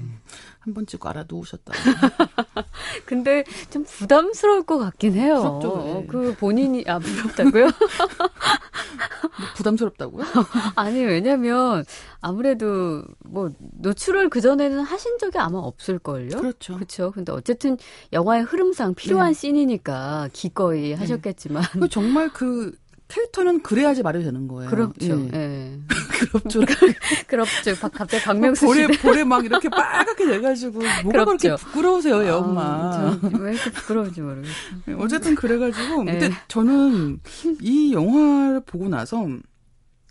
[SPEAKER 7] 한번 찍고 알아두셨다. [laughs]
[SPEAKER 1] 근데 좀 부담스러울 것 같긴 해요.
[SPEAKER 7] 부럽죠, 예.
[SPEAKER 1] 어, 그 본인이 아 부럽다고요? [laughs]
[SPEAKER 7] 부담스럽다고요? [laughs]
[SPEAKER 1] 아니 왜냐면 아무래도 뭐 노출을 그 전에는 하신 적이 아마 없을 걸요.
[SPEAKER 7] 그렇죠.
[SPEAKER 1] 그렇죠. 근데 어쨌든 영화의 흐름상 필요한
[SPEAKER 7] 네.
[SPEAKER 1] 씬이니까 기꺼이 하셨겠지만
[SPEAKER 7] 그 정말 그 캐릭터는 그래야지 말이 되는 거예요.
[SPEAKER 1] 그렇죠.
[SPEAKER 7] 예.
[SPEAKER 1] 예. [laughs]
[SPEAKER 7] 그렇죠. [laughs]
[SPEAKER 1] 그렇죠. 박- 갑자기 박명수
[SPEAKER 7] 볼에
[SPEAKER 1] 씨.
[SPEAKER 7] 볼에 막 이렇게 빨갛게 돼가지고 뭐가 그렇게
[SPEAKER 1] 그렇죠.
[SPEAKER 7] 부끄러우세요, 애 엄마.
[SPEAKER 1] 왜 이렇게 부끄러운지 모르겠어요.
[SPEAKER 7] 어쨌든 그래가지고
[SPEAKER 1] 네.
[SPEAKER 7] 근데 저는 이 영화를 보고 나서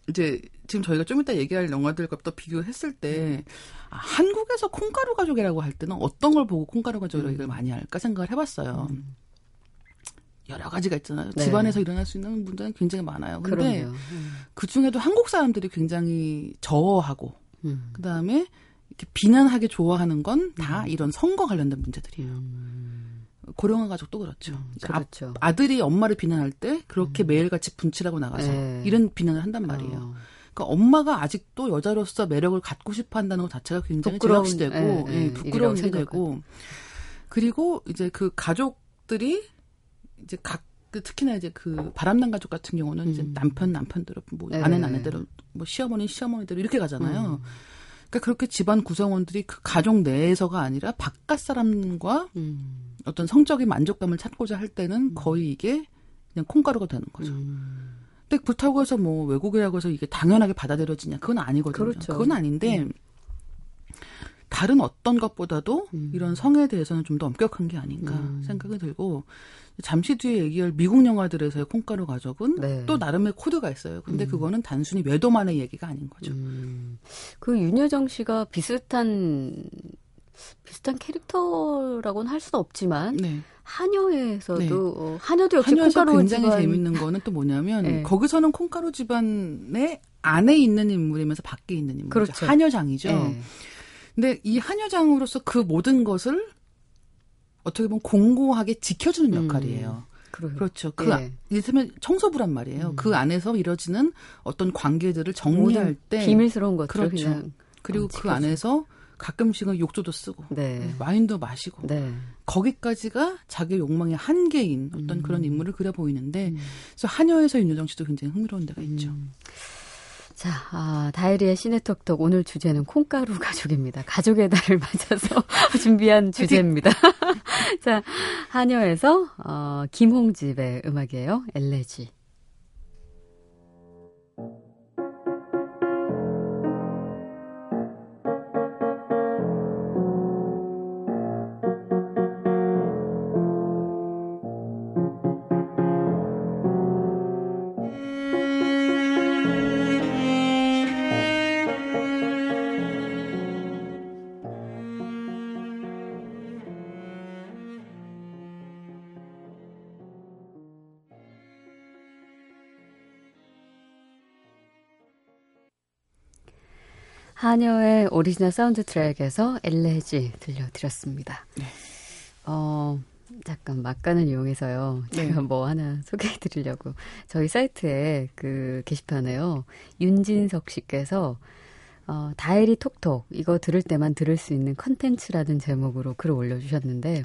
[SPEAKER 7] 이제 지금 저희가 좀 이따 얘기할 영화들과 또 비교했을 때 아, 한국에서 콩가루 가족이라고 할 때는 어떤 걸 보고 콩가루 가족이라고 얘기를 많이 할까 생각을 해봤어요. 여러 가지가 있잖아요.
[SPEAKER 1] 네.
[SPEAKER 7] 집안에서 일어날 수 있는 문제는 굉장히 많아요. 근데
[SPEAKER 1] 그럼요.
[SPEAKER 7] 그 중에도 한국 사람들이 굉장히 저어하고
[SPEAKER 1] 음.
[SPEAKER 7] 그 다음에 이렇게 비난하기 좋아하는 건다 이런 선거 관련된 문제들이에요.
[SPEAKER 1] 음.
[SPEAKER 7] 고령화 가족도 그렇죠. 이제 아-
[SPEAKER 1] 그렇죠.
[SPEAKER 7] 아 들이 엄마를 비난할 때 그렇게 매일같이 분칠하고 나가서
[SPEAKER 1] 네.
[SPEAKER 7] 이런 비난을 한단 말이에요.
[SPEAKER 1] 어.
[SPEAKER 7] 그러니까 엄마가 아직도 여자로서 매력을 갖고 싶어 한다는 것 자체가 굉장히
[SPEAKER 1] 부끄러운,
[SPEAKER 7] 제각시되고
[SPEAKER 1] 예, 예,
[SPEAKER 7] 예, 부끄러운
[SPEAKER 1] 일이
[SPEAKER 7] 되고 그리고 이제 그 가족들이 이제 각그 특히나 이제 그 바람난 가족 같은 경우는 이제
[SPEAKER 1] 음.
[SPEAKER 7] 남편 남편대로 뭐
[SPEAKER 1] 네.
[SPEAKER 7] 아내 아내대로 뭐 시어머니 시어머니대로 이렇게 가잖아요.
[SPEAKER 1] 음.
[SPEAKER 7] 그러니까 그렇게 집안 구성원들이 그 가족 내에서가 아니라 바깥 사람과
[SPEAKER 1] 음.
[SPEAKER 7] 어떤 성적인 만족감을 찾고자 할 때는 거의 이게 그냥 콩가루가 되는 거죠.
[SPEAKER 1] 음.
[SPEAKER 7] 근데 그렇다고 해서 뭐 외국이라고 해서 이게 당연하게 받아들여지냐? 그건 아니거든요.
[SPEAKER 1] 그렇죠.
[SPEAKER 7] 건 아닌데 다른 어떤 것보다도
[SPEAKER 1] 음.
[SPEAKER 7] 이런 성에 대해서는 좀 더 엄격한 게 아닌가
[SPEAKER 1] 음.
[SPEAKER 7] 생각이 들고 잠시 뒤에 얘기할 미국 영화들에서의 콩가루 가족은
[SPEAKER 1] 네.
[SPEAKER 7] 또 나름의 코드가 있어요. 근데
[SPEAKER 1] 음.
[SPEAKER 7] 그거는 단순히 외도만의 얘기가 아닌 거죠.
[SPEAKER 1] 음. 그 윤여정 씨가 비슷한 비슷한 캐릭터라고는 할 수는 없지만
[SPEAKER 7] 네.
[SPEAKER 1] 한여에서도
[SPEAKER 7] 네.
[SPEAKER 1] 어, 한여도 역시
[SPEAKER 7] 한여에서
[SPEAKER 1] 콩가루
[SPEAKER 7] 굉장히
[SPEAKER 1] 집안
[SPEAKER 7] 재밌는 거는 또 뭐냐면 [laughs]
[SPEAKER 1] 네.
[SPEAKER 7] 거기서는 콩가루 집안의 안에 있는 인물이면서 밖에 있는 인물이죠.
[SPEAKER 1] 그렇죠.
[SPEAKER 7] 한여장이죠.
[SPEAKER 1] 예.
[SPEAKER 7] 근데 이 한여장으로서 그 모든 것을 어떻게 보면 공고하게 지켜주는
[SPEAKER 1] 음.
[SPEAKER 7] 역할이에요.
[SPEAKER 1] 그러,
[SPEAKER 7] 그렇죠. 그
[SPEAKER 1] 예.
[SPEAKER 7] 아- 이를테면 청소부란 말이에요.
[SPEAKER 1] 음.
[SPEAKER 7] 그 안에서 이뤄지는 어떤 관계들을 정리할 때
[SPEAKER 1] 비밀스러운 것들을
[SPEAKER 7] 그렇죠.
[SPEAKER 1] 그냥
[SPEAKER 7] 그리고
[SPEAKER 1] 어,
[SPEAKER 7] 그. 안에서 가끔씩은 욕조도 쓰고
[SPEAKER 1] 네.
[SPEAKER 7] 와인도 마시고
[SPEAKER 1] 네.
[SPEAKER 7] 거기까지가 자기 욕망의 한계인 어떤
[SPEAKER 1] 음.
[SPEAKER 7] 그런 인물을 그려 보이는데
[SPEAKER 1] 음.
[SPEAKER 7] 그래서 한여에서 윤여정 씨도 굉장히 흥미로운 데가 있죠.
[SPEAKER 1] 음. 자, 아, 다이리의 시네톡톡 오늘 주제는 콩가루 가족입니다. 가족의 달을 [laughs] 맞아서 [laughs] 준비한 주제입니다. [laughs] 자, 한여에서 어, 김홍집의 음악이에요. 엘레지. 하녀의 오리지널 사운드 트랙에서 엘레지 들려드렸습니다.
[SPEAKER 7] 네.
[SPEAKER 1] 어, 잠깐 막간을 이용해서요. 제가
[SPEAKER 7] 네.
[SPEAKER 1] 뭐 하나 소개해 드리려고. 저희 사이트에 그 게시판에요. 윤진석 씨께서 어, 다혜리 talk talk 이거 들을 때만 들을 수 있는 컨텐츠라는 제목으로 글을 올려주셨는데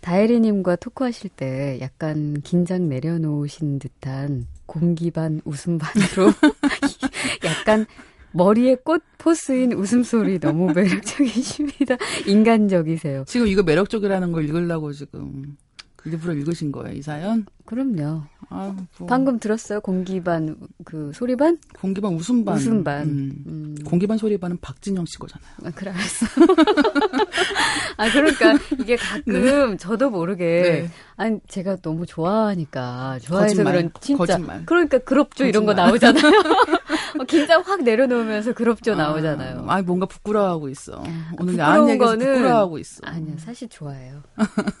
[SPEAKER 1] 다혜리님과 토크하실 때 약간 긴장 내려놓으신 듯한 공기 반 웃음 반으로 [laughs] [laughs] 약간 머리에 꽃 포스인 웃음소리 너무 [laughs] 매력적이십니다. 인간적이세요.
[SPEAKER 7] 지금 이거 매력적이라는 걸 읽으려고 지금 일부러 읽으신 거예요, 이 사연?
[SPEAKER 1] 그럼요.
[SPEAKER 7] 아, 뭐.
[SPEAKER 1] 방금 들었어요? 공기 반, 그, 소리 반?
[SPEAKER 7] 공기반 웃음반.
[SPEAKER 1] 웃음반.
[SPEAKER 7] 음.
[SPEAKER 1] 음.
[SPEAKER 7] 공기반 소리반은 박진영 씨 거잖아요.
[SPEAKER 1] 아, 그래, 알았어. [laughs] 아, 그러니까 이게 가끔 저도 모르게.
[SPEAKER 7] 네.
[SPEAKER 1] 아니, 제가 너무 좋아하니까. 좋아해서
[SPEAKER 7] 거짓말.
[SPEAKER 1] 그런, 진짜.
[SPEAKER 7] 거짓말.
[SPEAKER 1] 그러니까 그럽죠, 이런 거
[SPEAKER 7] 거짓말.
[SPEAKER 1] 나오잖아요. [laughs] 어, 긴장 확 내려놓으면서 그럽죠 나오잖아요.
[SPEAKER 7] 아, 뭔가 부끄러워하고 있어. 오늘
[SPEAKER 1] 부끄러운
[SPEAKER 7] 야한 얘기에서
[SPEAKER 1] 거는
[SPEAKER 7] 부끄러워하고 있어.
[SPEAKER 1] 아니요, 사실 좋아해요.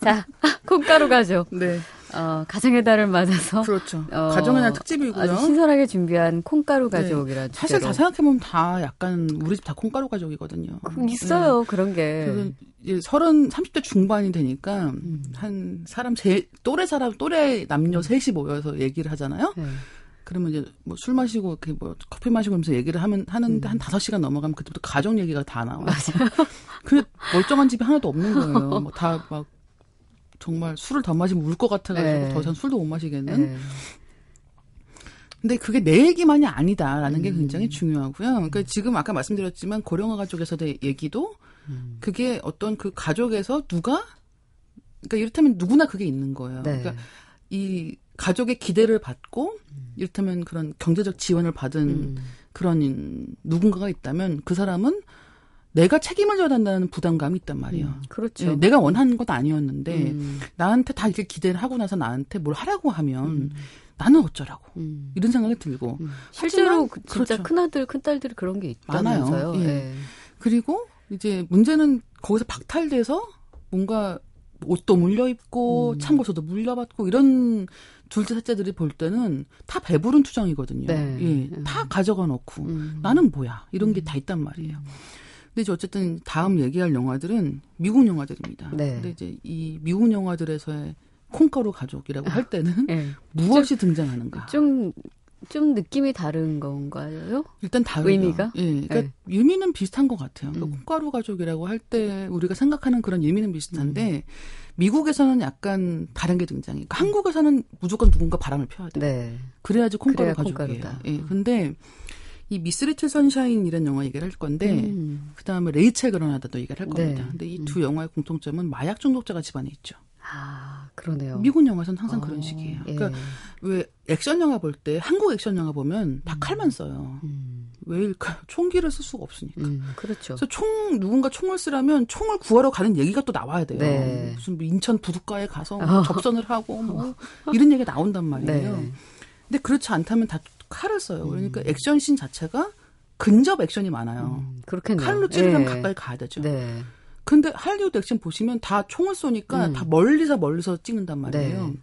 [SPEAKER 1] 자, [laughs] 콩가루 가족.
[SPEAKER 7] 네,
[SPEAKER 1] 어, 가정의 달을 맞아서.
[SPEAKER 7] 그렇죠.
[SPEAKER 1] 어,
[SPEAKER 7] 가정의 날 특집이고요.
[SPEAKER 1] 아주 신선하게 준비한 콩가루
[SPEAKER 7] 네.
[SPEAKER 1] 가족이라는
[SPEAKER 7] 사실. 다 생각해 보면 다 약간 우리 집 다 콩가루 가족이거든요.
[SPEAKER 1] 그 있어요, 그런 게.
[SPEAKER 7] 이제 서른, 30대 중반이 되니까
[SPEAKER 1] 음.
[SPEAKER 7] 한 사람 제일 또래 사람 또래 남녀 셋이 모여서 얘기를 하잖아요.
[SPEAKER 1] 네.
[SPEAKER 7] 그러면 이제 뭐 술 마시고 이렇게 뭐 커피 마시고 하면서 얘기를 하면 하는데
[SPEAKER 1] 음.
[SPEAKER 7] 한 다섯 시간 넘어가면 그때부터 가족 얘기가 다 나와요. 그 [laughs] 멀쩡한 집이 하나도 없는 거예요. 뭐 다 막 정말 술을 더 마시면 울 것 같아가지고
[SPEAKER 1] 네.
[SPEAKER 7] 더 이상 술도 못 마시겠는.
[SPEAKER 1] 네.
[SPEAKER 7] 근데 그게 내 얘기만이 아니다라는 게
[SPEAKER 1] 음.
[SPEAKER 7] 굉장히 중요하고요. 그러니까 지금 아까 말씀드렸지만 고령화 가족에서의 얘기도
[SPEAKER 1] 음.
[SPEAKER 7] 그게 어떤 그 가족에서 누가 그러니까 이를테면 누구나 그게 있는 거예요.
[SPEAKER 1] 네.
[SPEAKER 7] 그러니까 이 가족의 기대를 받고 이를테면 그런 경제적 지원을 받은
[SPEAKER 1] 음.
[SPEAKER 7] 그런 인- 누군가가 있다면 그 사람은 내가 책임을 져야 된다는 부담감이 있단 말이에요.
[SPEAKER 1] 음, 그렇죠.
[SPEAKER 7] 예, 내가 원하는 것 아니었는데
[SPEAKER 1] 음.
[SPEAKER 7] 나한테 다 이렇게 기대를 하고 나서 나한테 뭘 하라고 하면
[SPEAKER 1] 음.
[SPEAKER 7] 나는 어쩌라고
[SPEAKER 1] 음.
[SPEAKER 7] 이런 생각이 들고
[SPEAKER 1] 음. 실제로 그 진짜
[SPEAKER 7] 그렇죠.
[SPEAKER 1] 큰 아들, 큰 딸들이 그런 게 있다면서요.
[SPEAKER 7] 많아요. 예.
[SPEAKER 1] 예.
[SPEAKER 7] 그리고 이제 문제는 거기서 박탈돼서 뭔가 옷도 물려 입고
[SPEAKER 1] 음.
[SPEAKER 7] 참고서도 물려받고 이런 둘째 셋째들이 볼 때는 다 배부른 투정이거든요.
[SPEAKER 1] 네.
[SPEAKER 7] 예,
[SPEAKER 1] 음.
[SPEAKER 7] 다 가져가 놓고
[SPEAKER 1] 음.
[SPEAKER 7] 나는 뭐야 이런 게 다 있단 말이에요. 근데 이제 어쨌든 다음 얘기할 영화들은 미국 영화들입니다.
[SPEAKER 1] 네.
[SPEAKER 7] 근데 이제 이 미국 영화들에서의 콩가루 가족이라고 할 때는
[SPEAKER 1] 예.
[SPEAKER 7] 무엇이 등장하는가?
[SPEAKER 1] 좀 좀 느낌이 다른 건가요?
[SPEAKER 7] 일단 다르죠.
[SPEAKER 1] 의미가?
[SPEAKER 7] 예. 그러니까
[SPEAKER 1] 네.
[SPEAKER 7] 의미는 비슷한 것 같아요. 그러니까
[SPEAKER 1] 음.
[SPEAKER 7] 콩가루 가족이라고 할 때 우리가 생각하는 그런 의미는 비슷한데 미국에서는 약간 다른 게 등장해. 그러니까 한국에서는 무조건 누군가 바람을 펴야 돼.
[SPEAKER 1] 네.
[SPEAKER 7] 그래야지 콩가루
[SPEAKER 1] 그래야
[SPEAKER 7] 가족이에요.
[SPEAKER 1] 콩가루다.
[SPEAKER 7] 예. 근데 이 Miss Little Sunshine 이런 영화 얘기를 할 건데
[SPEAKER 1] 음.
[SPEAKER 7] 그다음에 레이첼 결혼하다도 얘기를 할 겁니다.
[SPEAKER 1] 네.
[SPEAKER 7] 근데 이 두 영화의 공통점은 마약 중독자가 집안에 있죠.
[SPEAKER 1] 아, 그러네요.
[SPEAKER 7] 미국 영화에서는 항상
[SPEAKER 1] 어,
[SPEAKER 7] 그런 식이에요.
[SPEAKER 1] 예.
[SPEAKER 7] 그러니까 왜 액션 영화 볼 때 한국 액션 영화 보면 다 칼만 써요.
[SPEAKER 1] 음,
[SPEAKER 7] 왜일까? [laughs] 총기를 쓸 수가 없으니까.
[SPEAKER 1] 음, 그렇죠.
[SPEAKER 7] 그래서 총 누군가 총을 쓰려면 총을 구하러 가는 얘기가 또 나와야 돼요.
[SPEAKER 1] 네.
[SPEAKER 7] 무슨 뭐 인천 부둣가에 가서
[SPEAKER 1] 어.
[SPEAKER 7] 접선을 하고 뭐 [laughs] 이런 얘기가 나온단 말이에요.
[SPEAKER 1] 네.
[SPEAKER 7] 근데 그렇지 않다면 다 칼을 써요. 그러니까 액션 씬 자체가 근접 액션이 많아요.
[SPEAKER 1] 음, 그렇겠네요.
[SPEAKER 7] 칼로 찌르면
[SPEAKER 1] 예.
[SPEAKER 7] 가까이 가야 되죠.
[SPEAKER 1] 네.
[SPEAKER 7] 근데 할리우드 액션 보시면 다 총을 쏘니까
[SPEAKER 1] 음.
[SPEAKER 7] 다 멀리서 멀리서 찍는단 말이에요.
[SPEAKER 1] 네.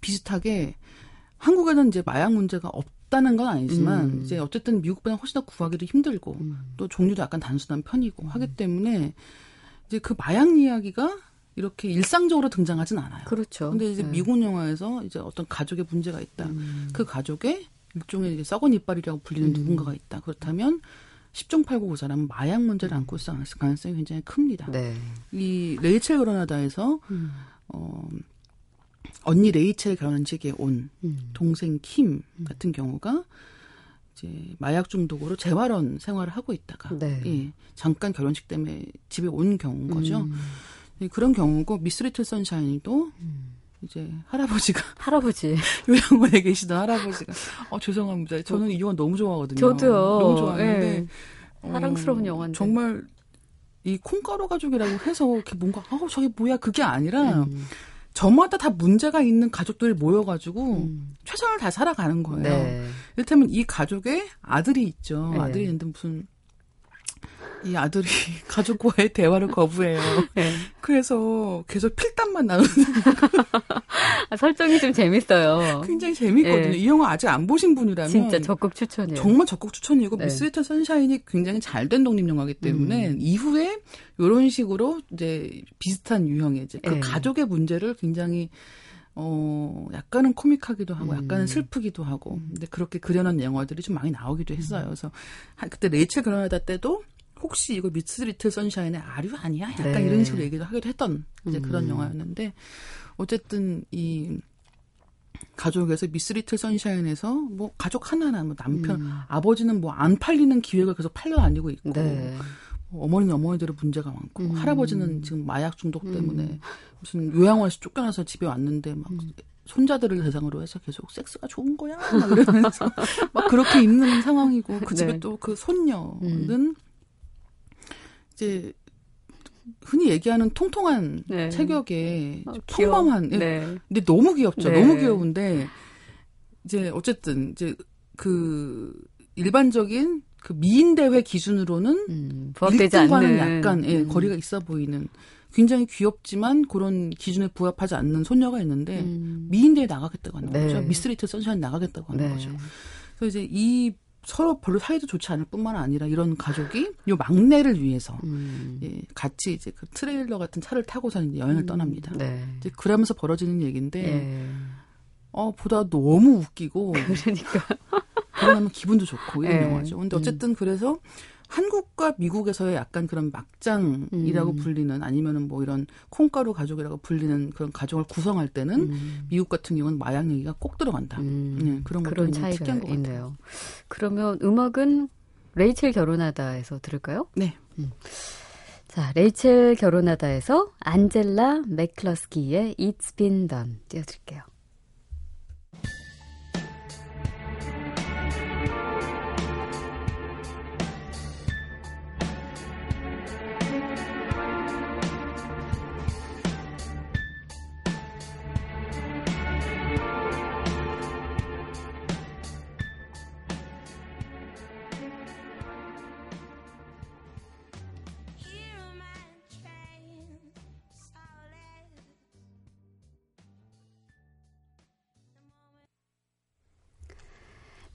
[SPEAKER 7] 비슷하게 한국에는 이제 마약 문제가 없다는 건 아니지만
[SPEAKER 1] 음.
[SPEAKER 7] 이제 어쨌든 미국보다 훨씬 더 구하기도 힘들고
[SPEAKER 1] 음.
[SPEAKER 7] 또 종류도 약간 단순한 편이고 하기 때문에 이제 그 마약 이야기가 이렇게 일상적으로 등장하진 않아요.
[SPEAKER 1] 그렇죠.
[SPEAKER 7] 근데 이제
[SPEAKER 1] 네.
[SPEAKER 7] 미국 영화에서 이제 어떤 가족의 문제가 있다.
[SPEAKER 1] 음.
[SPEAKER 7] 그 가족에 일종의 이제 썩은 이빨이라고 불리는
[SPEAKER 1] 음.
[SPEAKER 7] 누군가가 있다. 그렇다면 10중 8구 그 사람은 마약 문제를 안고 있을 가능성이 굉장히 큽니다.
[SPEAKER 1] 네.
[SPEAKER 7] 이 레이첼 그러나다에서
[SPEAKER 1] 음.
[SPEAKER 7] 어, 언니 레이첼 결혼식에 온
[SPEAKER 1] 음.
[SPEAKER 7] 동생 킴 같은 경우가 이제 마약 중독으로 재활원 생활을 하고 있다가
[SPEAKER 1] 네.
[SPEAKER 7] 예, 잠깐 결혼식 때문에 집에 온 경우인 거죠.
[SPEAKER 1] 음.
[SPEAKER 7] 예, 그런 경우고 미스 리틀 선샤인도
[SPEAKER 1] 음.
[SPEAKER 7] 이제 할아버지가 [laughs]
[SPEAKER 1] 할아버지.
[SPEAKER 7] 요양원에 계시던 할아버지가 어 죄송합니다. 저는 이 영화 너무 좋아하거든요.
[SPEAKER 1] 저도요.
[SPEAKER 7] 너무 좋아하는데
[SPEAKER 1] 예.
[SPEAKER 7] 어,
[SPEAKER 1] 사랑스러운 영화인데.
[SPEAKER 7] 정말 이 콩가루 가족이라고 해서 이렇게 뭔가 어 저게 뭐야 그게 아니라
[SPEAKER 1] 음.
[SPEAKER 7] 저마다 다 문제가 있는 가족들이 모여가지고
[SPEAKER 1] 음.
[SPEAKER 7] 최선을 다 살아가는 거예요.
[SPEAKER 1] 네.
[SPEAKER 7] 이를테면 이 가족에 아들이 있죠.
[SPEAKER 1] 네.
[SPEAKER 7] 아들이 있는데 무슨 이 아들이 [laughs] 가족과의 대화를 거부해요. [laughs]
[SPEAKER 1] 네.
[SPEAKER 7] 그래서 계속 필담만 나누는 [laughs]
[SPEAKER 1] 아, 설정이 좀 재밌어요.
[SPEAKER 7] 굉장히 재밌거든요.
[SPEAKER 1] 네.
[SPEAKER 7] 이 영화 아직 안 보신 분이라면
[SPEAKER 1] 진짜 적극 추천이에요.
[SPEAKER 7] 정말 적극 추천이고
[SPEAKER 1] 네.
[SPEAKER 7] 미스 리터 선샤인이 굉장히 잘 된 독립 영화이기 때문에
[SPEAKER 1] 음.
[SPEAKER 7] 이후에 이런 식으로 이제 비슷한 유형의 이제 그
[SPEAKER 1] 네.
[SPEAKER 7] 가족의 문제를 굉장히 어 약간은 코믹하기도 하고 약간은
[SPEAKER 1] 음.
[SPEAKER 7] 슬프기도 하고 근데 그렇게 그려놓은 영화들이 좀 많이 나오기도 했어요. 그래서 한- 그때 레이첼 결혼하다 때도 혹시 이거 Miss Little Sunshine의 아류 아니야? 약간
[SPEAKER 1] 네.
[SPEAKER 7] 이런 식으로 얘기도 하기도 했던 이제 그런
[SPEAKER 1] 음.
[SPEAKER 7] 영화였는데 어쨌든 이 가족에서 Miss Little Sunshine에서 뭐 가족 하나하나 뭐 남편
[SPEAKER 1] 음.
[SPEAKER 7] 아버지는 뭐 안 팔리는 기회가 계속 팔려 다니고 있고
[SPEAKER 1] 네.
[SPEAKER 7] 뭐 어머니는 어머니들의 문제가 많고
[SPEAKER 1] 음.
[SPEAKER 7] 할아버지는 지금 마약 중독 때문에
[SPEAKER 1] 음.
[SPEAKER 7] 무슨 요양원에서 쫓겨나서 집에 왔는데 막 손자들을 대상으로 해서 계속 섹스가 좋은 거야 막 이러면서 [laughs] 막 그렇게 있는 상황이고 그 집에
[SPEAKER 1] 네.
[SPEAKER 7] 또 그 손녀는 이제 흔히 얘기하는 통통한
[SPEAKER 1] 네. 어, 귀여워.
[SPEAKER 7] 평범한 예,
[SPEAKER 1] 네.
[SPEAKER 7] 근데 너무 귀엽죠.
[SPEAKER 1] 네.
[SPEAKER 7] 너무 귀여운데 이제 어쨌든 이제 그 일반적인 그 미인 대회 기준으로는
[SPEAKER 1] 음, 않는
[SPEAKER 7] 약간 예,
[SPEAKER 1] 음.
[SPEAKER 7] 거리가 있어 보이는 굉장히 귀엽지만 그런 기준에 부합하지 않는 손녀가 있는데
[SPEAKER 1] 음.
[SPEAKER 7] 미인 대회 나가겠다고 하는
[SPEAKER 1] 네.
[SPEAKER 7] 거죠. 미스 리틀 선샤인 나가겠다고 하는
[SPEAKER 1] 네.
[SPEAKER 7] 거죠. 그래서 이제 이 서로 별로 사이도 좋지 않을 뿐만 아니라 이런 가족이 요 막내를 위해서
[SPEAKER 1] 음.
[SPEAKER 7] 예, 같이 이제 그 트레일러 같은 차를 타고서 이제 여행을 떠납니다.
[SPEAKER 1] 네.
[SPEAKER 7] 이제 그러면서 벌어지는 얘기인데
[SPEAKER 1] 예.
[SPEAKER 7] 어 보다 너무 웃기고 [laughs]
[SPEAKER 1] 그러니까
[SPEAKER 7] 그러면 기분도 좋고 이런
[SPEAKER 1] 예.
[SPEAKER 7] 영화죠. 근데
[SPEAKER 1] 음.
[SPEAKER 7] 어쨌든 그래서 한국과 미국에서의 약간 그런 막장이라고
[SPEAKER 1] 음.
[SPEAKER 7] 불리는 아니면은 뭐 이런 콩가루 가족이라고 불리는 그런 가족을 구성할 때는
[SPEAKER 1] 음.
[SPEAKER 7] 미국 같은 경우는 마약 얘기가 꼭 들어간다.
[SPEAKER 1] 음,
[SPEAKER 7] 네, 그런
[SPEAKER 1] 그런 차이가. 있네요. 그러면 음악은 레이첼 결혼하다에서 들을까요?
[SPEAKER 7] 네.
[SPEAKER 1] 자, 레이첼 결혼하다에서 안젤라 맥클러스키의 It's Been Done 띄워드릴게요.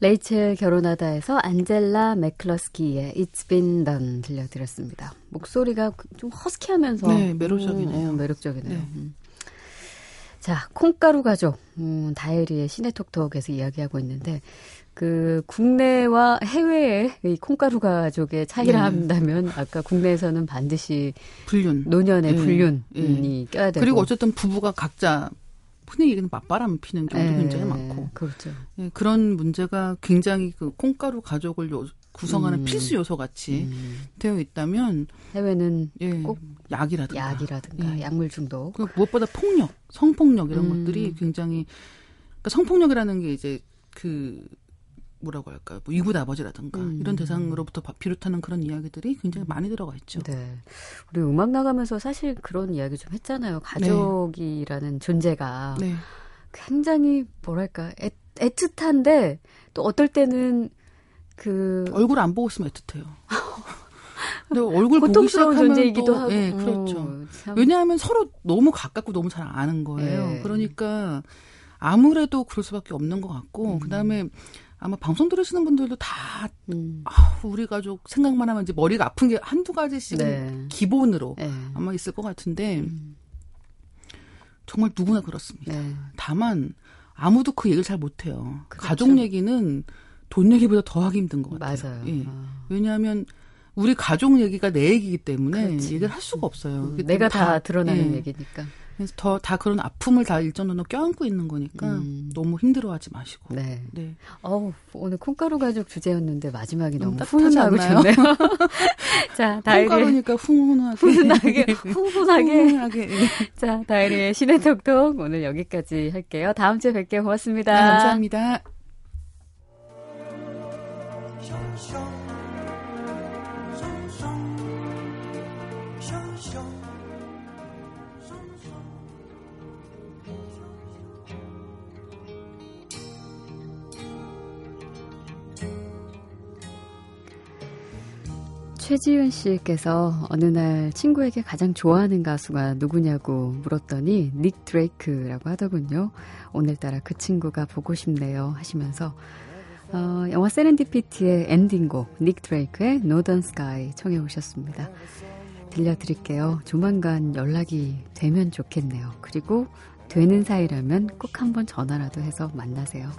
[SPEAKER 1] 레이첼 결혼하다에서 안젤라 맥클러스키의 It's Been Done 들려드렸습니다. 목소리가 좀 허스키하면서
[SPEAKER 7] 네, 매력적이네요.
[SPEAKER 1] 음, 매력적이네요.
[SPEAKER 7] 네.
[SPEAKER 1] 음. 자, 콩가루 가족, 음, 다이리의 시네톡톡에서 이야기하고 있는데, 그, 국내와 해외의 이 콩가루 가족의 차이를
[SPEAKER 7] 네.
[SPEAKER 1] 한다면, 아까 국내에서는 반드시
[SPEAKER 7] 불륜.
[SPEAKER 1] 노년의
[SPEAKER 7] 예,
[SPEAKER 1] 불륜이
[SPEAKER 7] 예.
[SPEAKER 1] 껴야 되고.
[SPEAKER 7] 그리고 어쨌든 부부가 각자 흔히 얘기하는 맞바람 피는 경우도
[SPEAKER 1] 예,
[SPEAKER 7] 굉장히 많고
[SPEAKER 1] 그렇죠.
[SPEAKER 7] 예, 그런 문제가 굉장히 그 콩가루 가족을 요- 구성하는
[SPEAKER 1] 음.
[SPEAKER 7] 필수 요소 같이
[SPEAKER 1] 음,
[SPEAKER 7] 되어 있다면
[SPEAKER 1] 해외는
[SPEAKER 7] 예,
[SPEAKER 1] 꼭
[SPEAKER 7] 약이라든가
[SPEAKER 1] 약이라든가
[SPEAKER 7] 예.
[SPEAKER 1] 약물 중독.
[SPEAKER 7] 그 무엇보다 폭력, 성폭력 이런
[SPEAKER 1] 음.
[SPEAKER 7] 것들이 굉장히 그러니까 성폭력이라는 게 이제 그 뭐라고 할까 뭐 이구 아버지라든가
[SPEAKER 1] 음.
[SPEAKER 7] 이런 대상으로부터 바- 비롯하는 그런 이야기들이 굉장히 많이 들어가 있죠.
[SPEAKER 1] 네. 우리 음악 나가면서 사실 그런 이야기 좀 했잖아요. 가족이라는 존재가
[SPEAKER 7] 네.
[SPEAKER 1] 굉장히 뭐랄까 애, 애틋한데 또 어떨 때는 그
[SPEAKER 7] 얼굴 안 보고 있으면 애틋해요. [laughs] 근데 얼굴 보기 시작하면
[SPEAKER 1] 존재이기도
[SPEAKER 7] 또,
[SPEAKER 1] 하고.
[SPEAKER 7] 예, 그렇죠.
[SPEAKER 1] 어, 참.
[SPEAKER 7] 왜냐하면 서로 너무 가깝고 너무 잘 아는 거예요.
[SPEAKER 1] 예.
[SPEAKER 7] 그러니까 아무래도 그럴 수밖에 없는 것 같고
[SPEAKER 1] 음.
[SPEAKER 7] 그다음에 아마 방송 들으시는 분들도 다
[SPEAKER 1] 음.
[SPEAKER 7] 아, 우리 가족 생각만 하면 이제 머리가 아픈 게 한두 가지씩은
[SPEAKER 1] 네.
[SPEAKER 7] 기본으로
[SPEAKER 1] 네.
[SPEAKER 7] 아마 있을 것 같은데
[SPEAKER 1] 음.
[SPEAKER 7] 정말 누구나 그렇습니다.
[SPEAKER 1] 네.
[SPEAKER 7] 다만 아무도 그 얘기를 잘 못해요.
[SPEAKER 1] 그렇죠.
[SPEAKER 7] 가족 얘기는 돈 얘기보다 더 하기 힘든 것 같아요.
[SPEAKER 1] 맞아요.
[SPEAKER 7] 예.
[SPEAKER 1] 아.
[SPEAKER 7] 왜냐하면 우리 가족 얘기가 내 얘기이기 때문에
[SPEAKER 1] 그렇지.
[SPEAKER 7] 얘기를 할 수가 없어요.
[SPEAKER 1] 음, 내가
[SPEAKER 7] 때문에
[SPEAKER 1] 다 드러나는
[SPEAKER 7] 예.
[SPEAKER 1] 얘기니까.
[SPEAKER 7] 그래서 더 다 그런 아픔을 다 일정도로 껴안고 있는 거니까
[SPEAKER 1] 음.
[SPEAKER 7] 너무 힘들어하지 마시고.
[SPEAKER 1] 네.
[SPEAKER 7] 네.
[SPEAKER 1] 어우, 오늘 콩가루 가족 주제였는데 마지막이
[SPEAKER 7] 너무
[SPEAKER 1] 너무 훈훈하고? 좋네요. [laughs] 자, 다이리
[SPEAKER 7] 콩가루니까 훈훈하게.
[SPEAKER 1] 훈훈하게, 훈훈하게.
[SPEAKER 7] 훈훈하게. 예.
[SPEAKER 1] 자, 다이리의 신의 톡톡 오늘 여기까지 할게요. 다음 주에 뵐게요. 고맙습니다.
[SPEAKER 7] 네, 감사합니다.
[SPEAKER 1] 최지윤 씨께서 어느 날 친구에게 가장 좋아하는 가수가 누구냐고 물었더니 닉 드레이크라고 하더군요. 오늘따라 그 친구가 보고 싶네요 하시면서 어, 영화 세렌디피티의 엔딩곡 닉 드레이크의 노던 스카이 청해 오셨습니다. 들려드릴게요. 조만간 연락이 되면 좋겠네요. 그리고 되는 사이라면 꼭 한번 전화라도 해서 만나세요.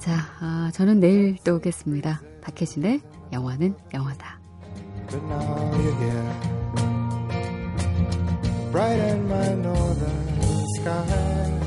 [SPEAKER 1] 자, 아, 저는 내일 또 오겠습니다. 박혜진의 영화는 영화다.
[SPEAKER 8] But now you're here, bright in my northern sky.